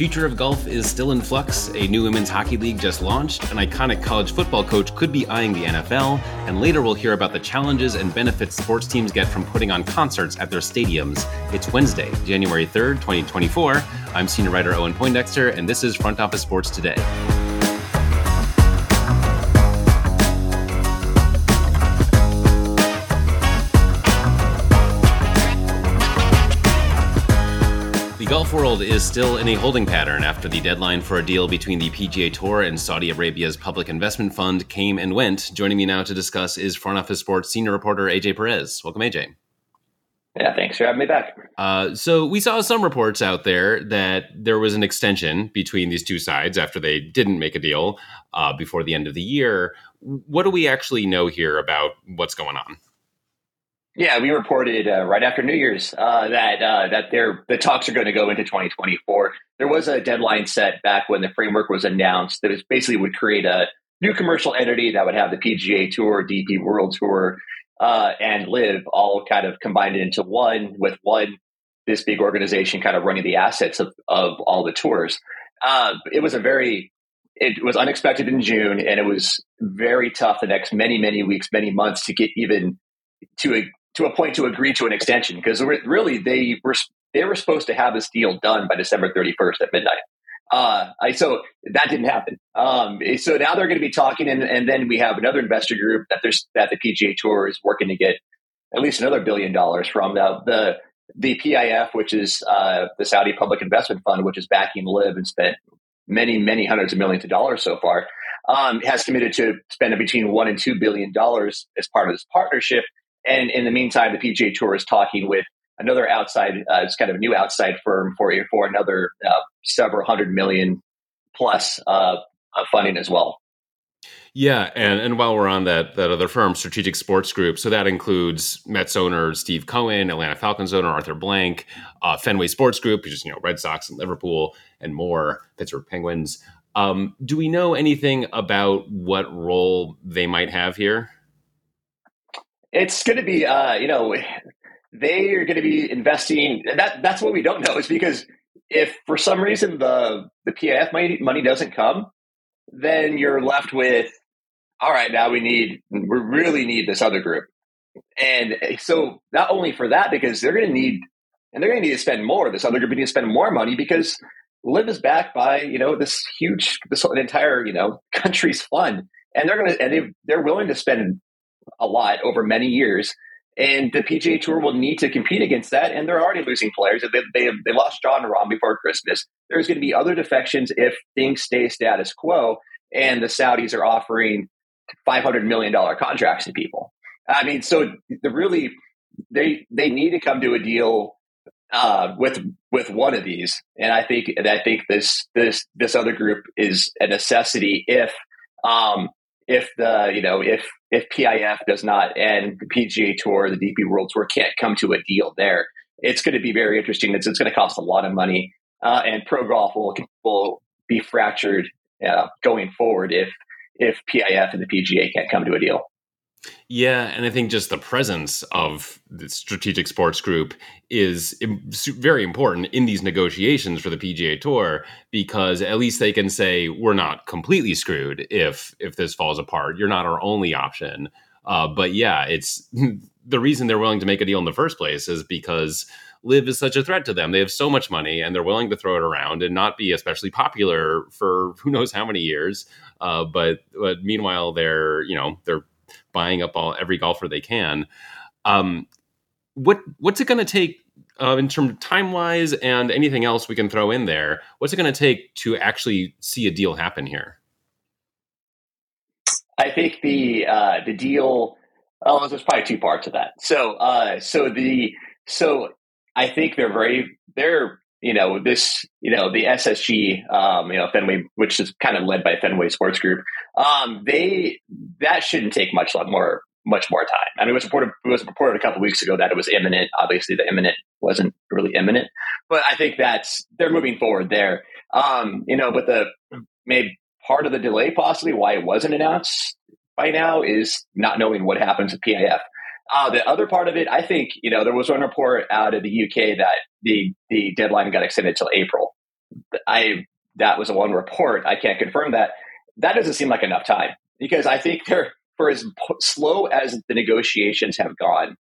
future of golf is still in flux. A new women's hockey league just launched. An iconic college football coach could be eyeing the NFL. And later we'll hear about the challenges and benefits sports teams get from putting on concerts at their stadiums. It's Wednesday, January 3rd, 2024. I'm senior writer Owen Poindexter, and this is Front Office Sports Today. Golf world is still in a holding pattern after the deadline for a deal between the PGA Tour and Saudi Arabia's public investment fund came and went. Joining me now to discuss is Front Office Sports senior reporter AJ Perez. Welcome, AJ. Yeah, thanks for having me back. Uh, so we saw some reports out there that there was an extension between these two sides after they didn't make a deal uh, before the end of the year. What do we actually know here about what's going on? Yeah, we reported uh, right after New Year's uh, that uh, that the talks are going to go into 2024. There was a deadline set back when the framework was announced that basically would create a new commercial entity that would have the PGA Tour, DP World Tour, uh, and LIV all kind of combined into one with one this big organization kind of running the assets of, of all the tours. Uh, it was a very it was unexpected in June, and it was very tough the next many many weeks, many months to get even to a to a point to agree to an extension because really they were they were supposed to have this deal done by December 31st at midnight. Uh, I, so that didn't happen. Um, so now they're going to be talking, and, and then we have another investor group that there's that the PGA Tour is working to get at least another billion dollars from the the, the PIF, which is uh, the Saudi Public Investment Fund, which is backing LIV and spent many many hundreds of millions of dollars so far. Um, has committed to spend between one and two billion dollars as part of this partnership and in the meantime, the PGA Tour is talking with another outside, uh, it's kind of a new outside firm for for another uh, several hundred million plus uh, funding as well. Yeah, and and while we're on that that other firm, Strategic Sports Group, so that includes Mets owner Steve Cohen, Atlanta Falcons owner Arthur Blank, uh, Fenway Sports Group, which is you know Red Sox and Liverpool and more, Pittsburgh Penguins. Um, do we know anything about what role they might have here? It's going to be, uh, you know, they are going to be investing. That that's what we don't know is because if for some reason the the PIF money, money doesn't come, then you're left with, all right, now we need we really need this other group, and so not only for that because they're going to need and they're going to need to spend more. This other group needs to spend more money because LIV is backed by you know this huge this entire you know country's fund, and they're going to and they they're willing to spend a lot over many years. And the PGA Tour will need to compete against that. And they're already losing players. They, they, they lost Jon Rahm before Christmas. There's going to be other defections if things stay status quo and the Saudis are offering $500 million contracts to people. I mean, so the really, they, they need to come to a deal uh, with with one of these, and I think and I think this this this other group is a necessity if um, if the you know if if PIF does not and the PGA Tour, the DP World Tour can't come to a deal there, it's going to be very interesting. It's, it's going to cost a lot of money, uh, and pro golf will will be fractured uh, going forward if if PIF and the PGA can't come to a deal. Yeah, and I think just the presence of the strategic sports group is very important in these negotiations for the PGA Tour because at least they can say we're not completely screwed if if this falls apart. You're not our only option. Uh, but yeah, it's the reason they're willing to make a deal in the first place is because LIV is such a threat to them. They have so much money and they're willing to throw it around and not be especially popular for who knows how many years. Uh, but but meanwhile, they're you know they're buying up all every golfer they can. Um, what what's it going to take uh, in terms of time wise and anything else we can throw in there? What's it going to take to actually see a deal happen here? I think the uh, the deal. Oh, there's probably two parts of that. So, uh, so the so I think they're very they're you know, this, you know, the SSG, um, you know, Fenway, which is kind of led by Fenway Sports Group, um, they, that shouldn't take much more, much more time. I mean, it was reported, it was reported a couple weeks ago that it was imminent. Obviously, the imminent wasn't really imminent, but I think that's, they're moving forward there. Um, you know, but the, maybe part of the delay possibly why it wasn't announced by now is not knowing what happens at PIF. Uh, the other part of it, I think, you know, there was one report out of the UK that the the deadline got extended till April. I that was a one report. I can't confirm that. That doesn't seem like enough time because I think they're for as slow as the negotiations have gone,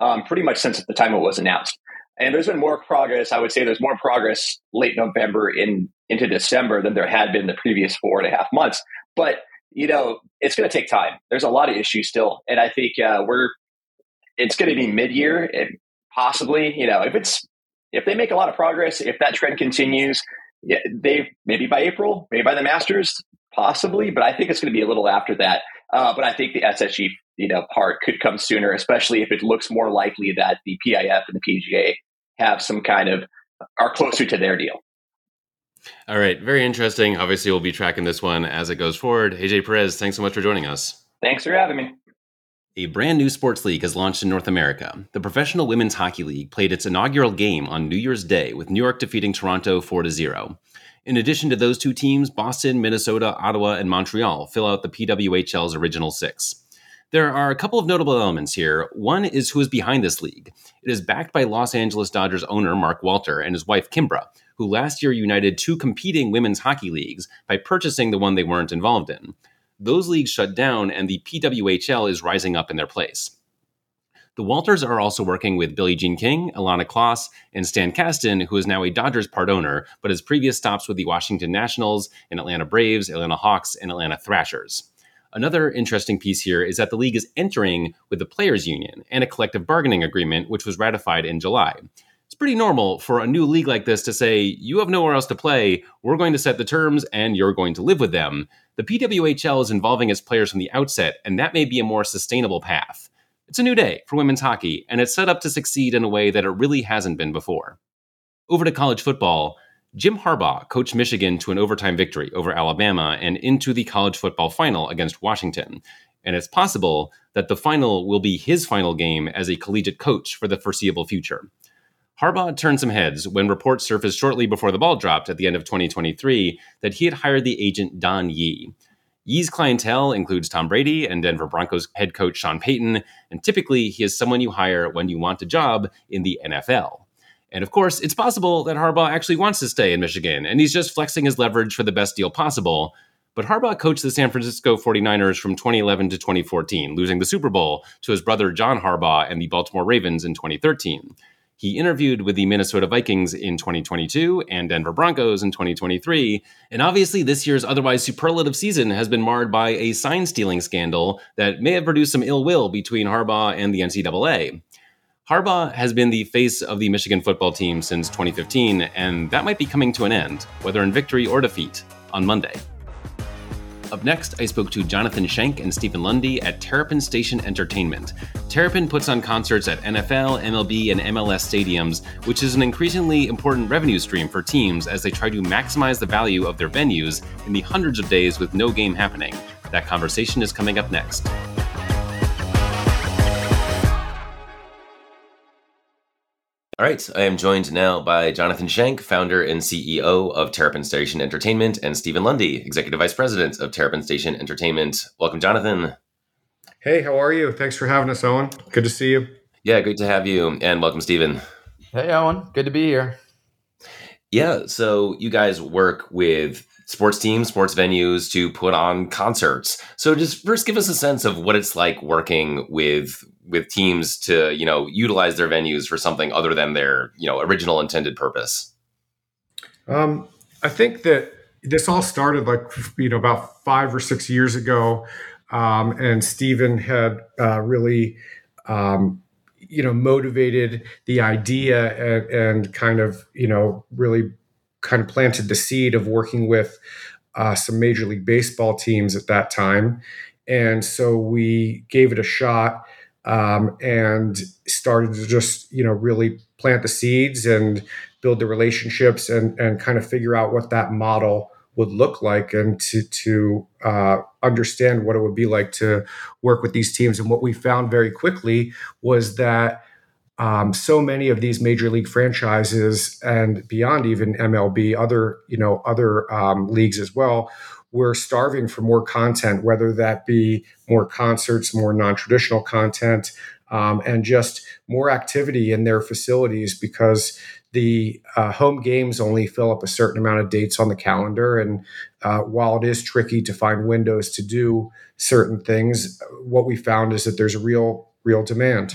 um, pretty much since the time it was announced. And there's been more progress. I would say there's more progress late November in into December than there had been the previous four and a half months. But you know, it's going to take time. There's a lot of issues still, and I think uh, we're it's going to be mid year and possibly. You know, if it's if they make a lot of progress, if that trend continues, yeah, they maybe by April, maybe by the Masters, possibly. But I think it's going to be a little after that. Uh, but I think the SSG you know part could come sooner, especially if it looks more likely that the PIF and the PGA have some kind of are closer to their deal. All right, very interesting. Obviously, we'll be tracking this one as it goes forward. AJ Perez, thanks so much for joining us. Thanks for having me. A brand new sports league has launched in North America. The Professional Women's Hockey League played its inaugural game on New Year's Day with New York defeating Toronto 4 0. In addition to those two teams, Boston, Minnesota, Ottawa, and Montreal fill out the PWHL's original six. There are a couple of notable elements here. One is who is behind this league. It is backed by Los Angeles Dodgers owner Mark Walter and his wife Kimbra, who last year united two competing women's hockey leagues by purchasing the one they weren't involved in. Those leagues shut down, and the PWHL is rising up in their place. The Walters are also working with Billie Jean King, Ilana Kloss, and Stan Kasten, who is now a Dodgers part owner, but his previous stops with the Washington Nationals and Atlanta Braves, Atlanta Hawks, and Atlanta Thrashers. Another interesting piece here is that the league is entering with the Players Union and a collective bargaining agreement, which was ratified in July pretty normal for a new league like this to say, you have nowhere else to play. We're going to set the terms and you're going to live with them. The PWHL is involving its players from the outset, and that may be a more sustainable path. It's a new day for women's hockey, and it's set up to succeed in a way that it really hasn't been before. Over to college football. Jim Harbaugh coached Michigan to an overtime victory over Alabama and into the college football final against Washington. And it's possible that the final will be his final game as a collegiate coach for the foreseeable future. Harbaugh turned some heads when reports surfaced shortly before the ball dropped at the end of 2023 that he had hired the agent Don Yee. Yee's clientele includes Tom Brady and Denver Broncos head coach Sean Payton, and typically he is someone you hire when you want a job in the NFL. And of course, it's possible that Harbaugh actually wants to stay in Michigan, and he's just flexing his leverage for the best deal possible. But Harbaugh coached the San Francisco 49ers from 2011 to 2014, losing the Super Bowl to his brother John Harbaugh and the Baltimore Ravens in 2013. He interviewed with the Minnesota Vikings in 2022 and Denver Broncos in 2023. And obviously, this year's otherwise superlative season has been marred by a sign stealing scandal that may have produced some ill will between Harbaugh and the NCAA. Harbaugh has been the face of the Michigan football team since 2015, and that might be coming to an end, whether in victory or defeat, on Monday. Up next, I spoke to Jonathan Shank and Stephen Lundy at Terrapin Station Entertainment. Terrapin puts on concerts at NFL, MLB, and MLS stadiums, which is an increasingly important revenue stream for teams as they try to maximize the value of their venues in the hundreds of days with no game happening. That conversation is coming up next. All right, I am joined now by Jonathan Shank, founder and CEO of Terrapin Station Entertainment, and Stephen Lundy, executive vice president of Terrapin Station Entertainment. Welcome, Jonathan. Hey, how are you? Thanks for having us, Owen. Good to see you. Yeah, great to have you, and welcome, Stephen. Hey, Owen. Good to be here. Yeah, so you guys work with sports teams, sports venues to put on concerts. So just first give us a sense of what it's like working with with teams to, you know, utilize their venues for something other than their, you know, original intended purpose. Um, I think that this all started like you know about five or six years ago, um, and Stephen had uh, really um, you know motivated the idea and, and, kind of you know really kind of planted the seed of working with uh, some Major League Baseball teams at that time. And so we gave it a shot um, and started to just, you know, really plant the seeds and build the relationships and, and kind of figure out what that model would look like and to, to uh, understand what it would be like to work with these teams. And what we found very quickly was that um, so many of these major league franchises and beyond even MLB, other you know other um, leagues as well, we're starving for more content, whether that be more concerts, more non traditional content, um, and just more activity in their facilities because the uh, home games only fill up a certain amount of dates on the calendar. And uh, while it is tricky to find windows to do certain things, what we found is that there's a real, real demand.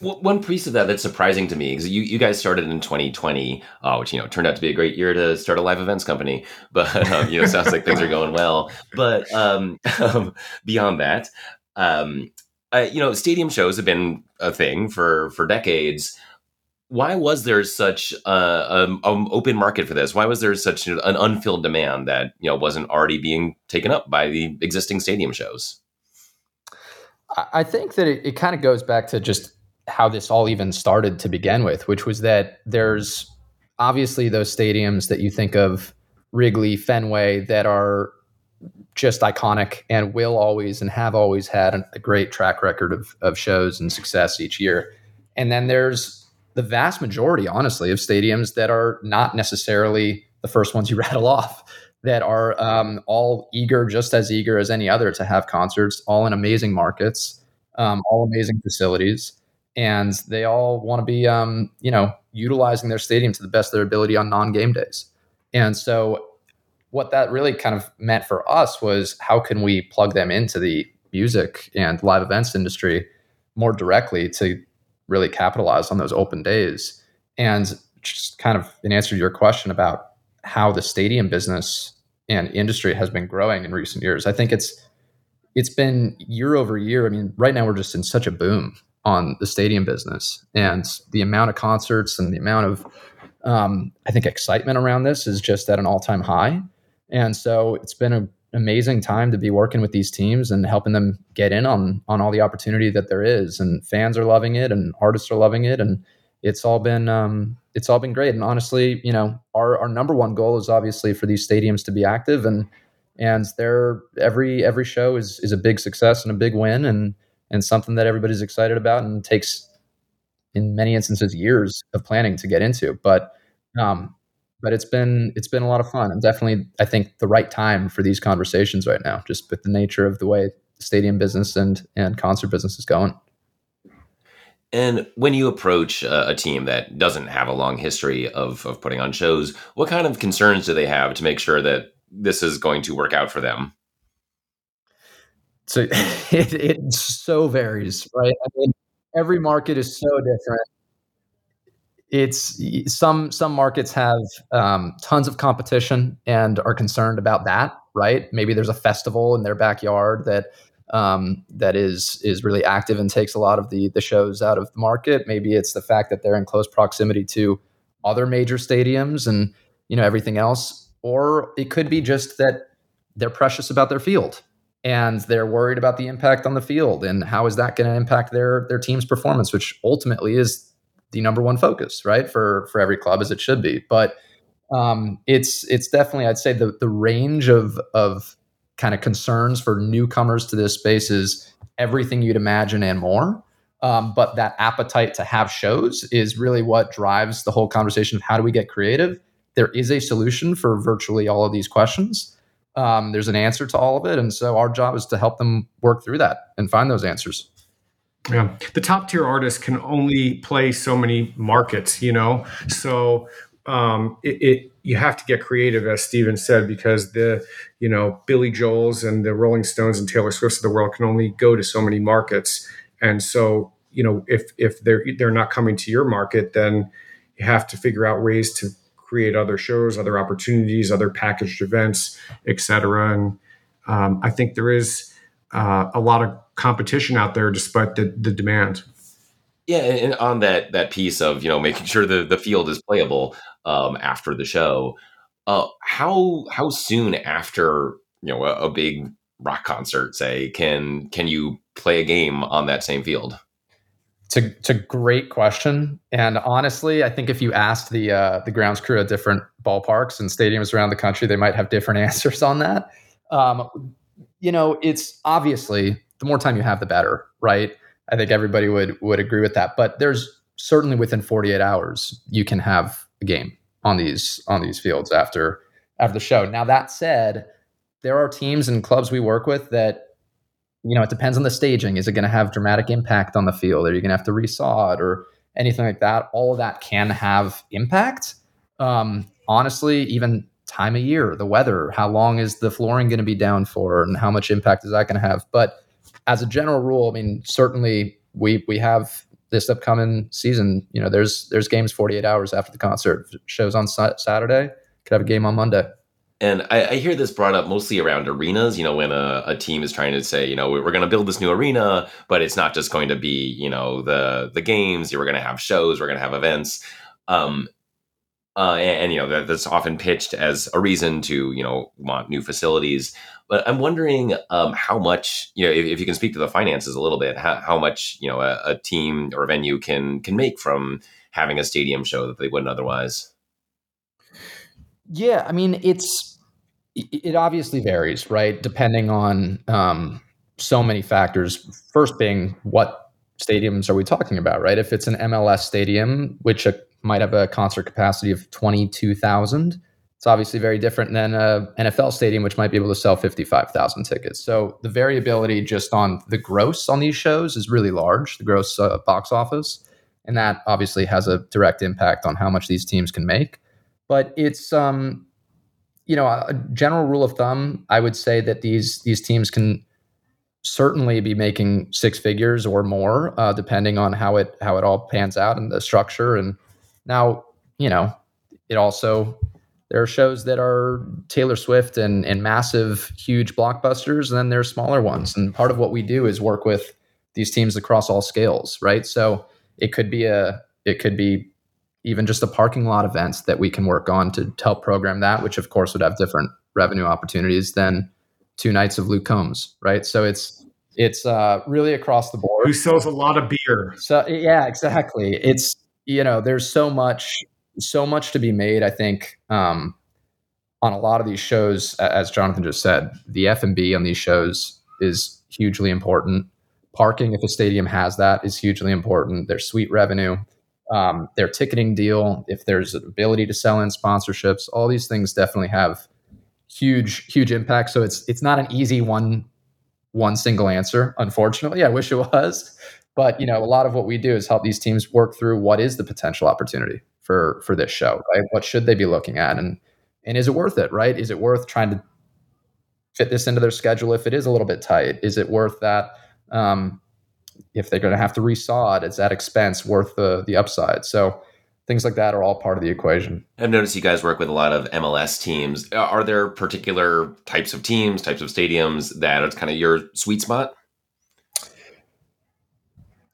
One piece of that that's surprising to me is you, you guys started in 2020, uh, which you know turned out to be a great year to start a live events company. But um, you know, sounds like things are going well. But um, um, beyond that, um, uh, you know, stadium shows have been a thing for for decades why was there such a, um, um, open market for this? Why was there such an unfilled demand that you know wasn't already being taken up by the existing stadium shows? I think that it, it kind of goes back to just how this all even started to begin with, which was that there's obviously those stadiums that you think of Wrigley, Fenway, that are just iconic and will always and have always had a great track record of, of shows and success each year. And then there's the vast majority, honestly, of stadiums that are not necessarily the first ones you rattle off, that are um, all eager, just as eager as any other to have concerts, all in amazing markets, um, all amazing facilities. And they all want to be, um, you know, utilizing their stadium to the best of their ability on non game days. And so, what that really kind of meant for us was how can we plug them into the music and live events industry more directly to really capitalize on those open days. And just kind of in answer to your question about how the stadium business and industry has been growing in recent years, I think it's it's been year over year. I mean, right now we're just in such a boom on the stadium business, and the amount of concerts and the amount of um, I think excitement around this is just at an all time high. And so it's been an amazing time to be working with these teams and helping them get in on on all the opportunity that there is. And fans are loving it and artists are loving it. And it's all been um, it's all been great. And honestly you know our our number one goal is obviously for these stadiums to be active. And and they're every every show is is a big success and a big win. And and something that everybody's excited about and takes in many instances years of planning to get into but um, but it's been it's been a lot of fun and definitely I think the right time for these conversations right now, just with the nature of the way stadium business and and concert business is going. And when you approach a, team that doesn't have a long history of, of putting on shows, what kind of concerns do they have to make sure that this is going to work out for them? So it, it so varies, right? I mean, every market is so different. It's some some markets have um, tons of competition and are concerned about that right? Maybe there's a festival in their backyard that um, that is is really active and takes a lot of the the shows out of the market. Maybe it's the fact that they're in close proximity to other major stadiums and you know everything else. Or it could be just that they're precious about their field and they're worried about the impact on the field and how is that going to impact their their team's performance which ultimately is the number one focus, right? For for every club as it should be. But um, it's it's definitely I'd say the the range of of kind of concerns for newcomers to this space is everything you'd imagine and more. Um, but that appetite to have shows is really what drives the whole conversation of how do we get creative. There is a solution for virtually all of these questions. Um, there's an answer to all of it, and so our job is to help them work through that and find those answers. Yeah, the top tier artists can only play so many markets, you know. So um, it, it, you have to get creative, as Stephen said, because the you know Billy Joel's and the Rolling Stones and Taylor Swift's of the world can only go to so many markets, and so you know if if they're they're not coming to your market, then you have to figure out ways to create other shows, other opportunities, other packaged events, etc. And um, I think there is uh, a lot of competition out there despite the, the demand. Yeah, and on that that piece of you know making sure the the field is playable um, after the show, uh, how how soon after you know a, a, big rock concert, say, can can you play a game on that same field? It's a, it's a great question, and honestly, I think if you asked the uh, the grounds crew at different ballparks and stadiums around the country, they might have different answers on that. Um, you know, it's obviously the more time you have, the better, right? I think everybody would would agree with that. But there's certainly within 48 hours you can have a game on these on these fields after after the show. Now that said, there are teams and clubs we work with that you know, it depends on the staging. Is it going to have dramatic impact on the field? Are you going to have to resod it or anything like that? All of that can have impact. Um, honestly, even time of year, the weather, how long is the flooring going to be down for, and how much impact is that going to have? But as a general rule, I mean, certainly we we have this upcoming season. You know, there's there's games 48 hours after the concert. Shows on Saturday. Could have a game on Monday. And I, I, hear this brought up mostly around arenas, you know, when a, a team is trying to say, you know, we're going to build this new arena, but it's not just going to be, you know, the the games. We're going to have shows. We're going to have events. Um, uh, and, and, you know, that, that's often pitched as a reason to, you know, want new facilities. But I'm wondering um, how much, you know, if, if, you can speak to the finances a little bit, how, how much, you know, a, a team or a venue can can make from having a stadium show that they wouldn't otherwise. Yeah, I mean, it's it obviously varies, right? Depending on um, so many factors. First, being what stadiums are we talking about, right? If it's an MLS stadium, which uh, might have a concert capacity of twenty two thousand, it's obviously very different than a NFL stadium, which might be able to sell fifty five thousand tickets. So the variability just on the gross on these shows is really large. The gross uh, box office, and that obviously has a direct impact on how much these teams can make but it's um, you know a general rule of thumb. I would say that these these teams can certainly be making six figures or more, uh, depending on how it how it all pans out and the structure. And now, you know, it also there are shows that are Taylor Swift and and massive, huge blockbusters, and then there's smaller ones. And part of what we do is work with these teams across all scales, right? So it could be a it could be even just the parking lot events that we can work on to help program that, which of course would have different revenue opportunities than two nights of Luke Combs, right? So it's it's uh, really across the board. Who sells a lot of beer? So yeah, exactly. It's you know there's so much so much to be made. I think um, on a lot of these shows, as Jonathan just said, the F and B on these shows is hugely important. Parking, if a stadium has that, is hugely important. There's suite revenue um, their ticketing deal, if there's an ability to sell in sponsorships, all these things definitely have huge, huge impact. So it's it's not an easy one one single answer. Unfortunately, I wish it was, but you know, a lot of what we do is help these teams work through what is the potential opportunity for for this show, right? What should they be looking at, and and is it worth it, right? Is it worth trying to fit this into their schedule if it is a little bit tight? Is it worth that? Um, if they're going to have to resod it, it, is that expense worth the the upside? So things like that are all part of the equation. I've noticed you guys work with a lot of MLS teams. Are there particular types of teams, types of stadiums that are kind of your sweet spot?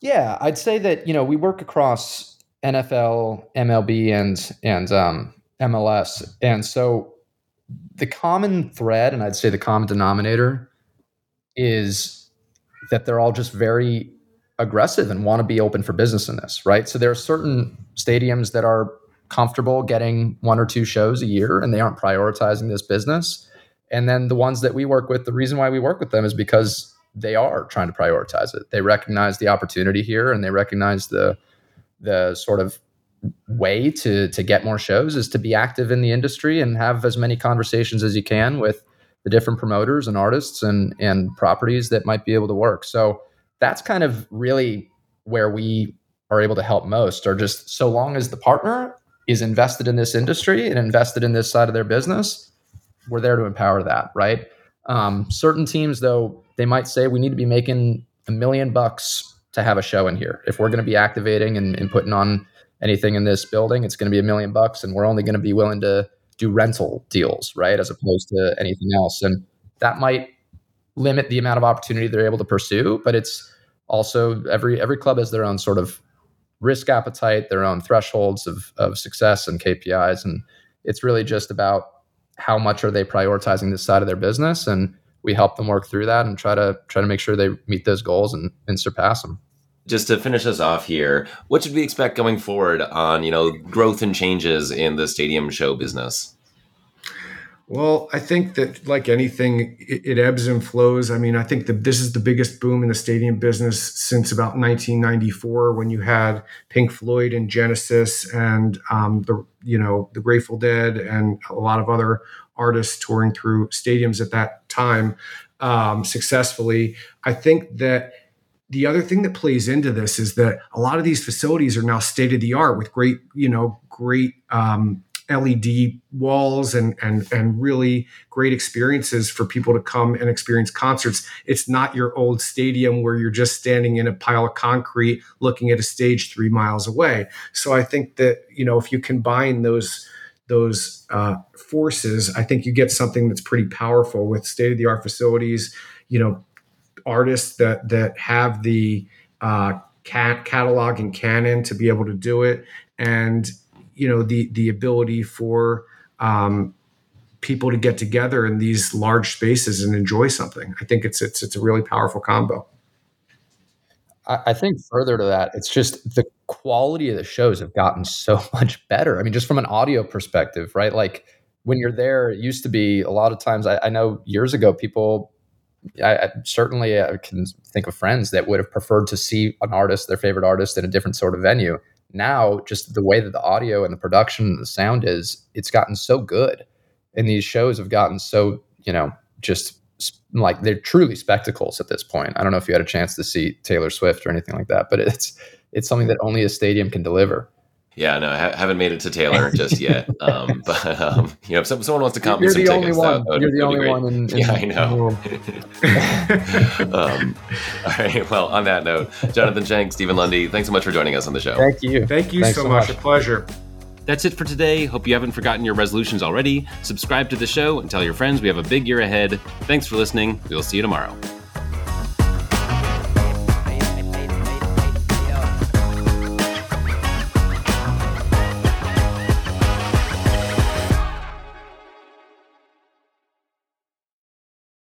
Yeah, I'd say that you know we work across NFL, MLB, and and um, MLS, and so the common thread, and I'd say the common denominator, is that they're all just very aggressive and want to be open for business in this, right? So there are certain stadiums that are comfortable getting one or two shows a year and they aren't prioritizing this business. And then the ones that we work with, the reason why we work with them is because they are trying to prioritize it. They recognize the opportunity here and they recognize the the sort of way to to get more shows is to be active in the industry and have as many conversations as you can with the different promoters and artists and and properties that might be able to work. So that's kind of really where we are able to help most or just so long as the partner is invested in this industry and invested in this side of their business we're there to empower that right? Um, certain teams though they might say we need to be making a million bucks to have a show in here. If we're going to be activating and, and putting on anything in this building it's going to be a million bucks and we're only going to be willing to do rental deals right as opposed to anything else. And that might limit the amount of opportunity they're able to pursue but it's also every every club has their own sort of risk appetite, their own thresholds of of success and KPIs, and it's really just about how much are they prioritizing this side of their business, and we help them work through that and try to try to make sure they meet those goals and, and surpass them. Just to finish us off here, what should we expect going forward on you know growth and changes in the stadium show business? Well, I think that like anything, it, it ebbs and flows. I mean, I think that this is the biggest boom in the stadium business since about 1994, when you had Pink Floyd and Genesis and um, the you know the Grateful Dead and a lot of other artists touring through stadiums at that time um, successfully. I think that the other thing that plays into this is that a lot of these facilities are now state of the art with great, you know, great um, LED walls and and and really great experiences for people to come and experience concerts. It's not your old stadium where you're just standing in a pile of concrete looking at a stage three miles away. So I think that you know if you combine those those uh, forces, I think you get something that's pretty powerful with state of the art facilities. You know, artists that that have the uh, cat catalog and canon to be able to do it, and you know the the ability for um, people to get together in these large spaces and enjoy something. I think it's it's it's a really powerful combo. I think further to that, it's just the quality of the shows have gotten so much better. I mean, just from an audio perspective, right? Like when you're there, it used to be a lot of times. I, I know years ago, people. I, I certainly I can think of friends that would have preferred to see an artist, their favorite artist, in a different sort of venue now just the way that the audio and the production and the sound is it's gotten so good. And these shows have gotten so you know just like they're truly spectacles at this point. I don't know if you had a chance to see taylor swift or anything like that but it's it's something that only a stadium can deliver yeah, no, I haven't made it to Taylor just yet. Um, but um, you know, if someone wants to comp me some tickets, that, that You're the only one. In, in, yeah, I know. um, all right. Well, on that note, Jonathan Shank, Stephen Lundy, thanks so much for joining us on the show. Thank you. Thank you so, so much. much. A pleasure. That's it for today. Hope you haven't forgotten your resolutions already. Subscribe to the show and tell your friends we have a big year ahead. Thanks for listening. We'll see you tomorrow.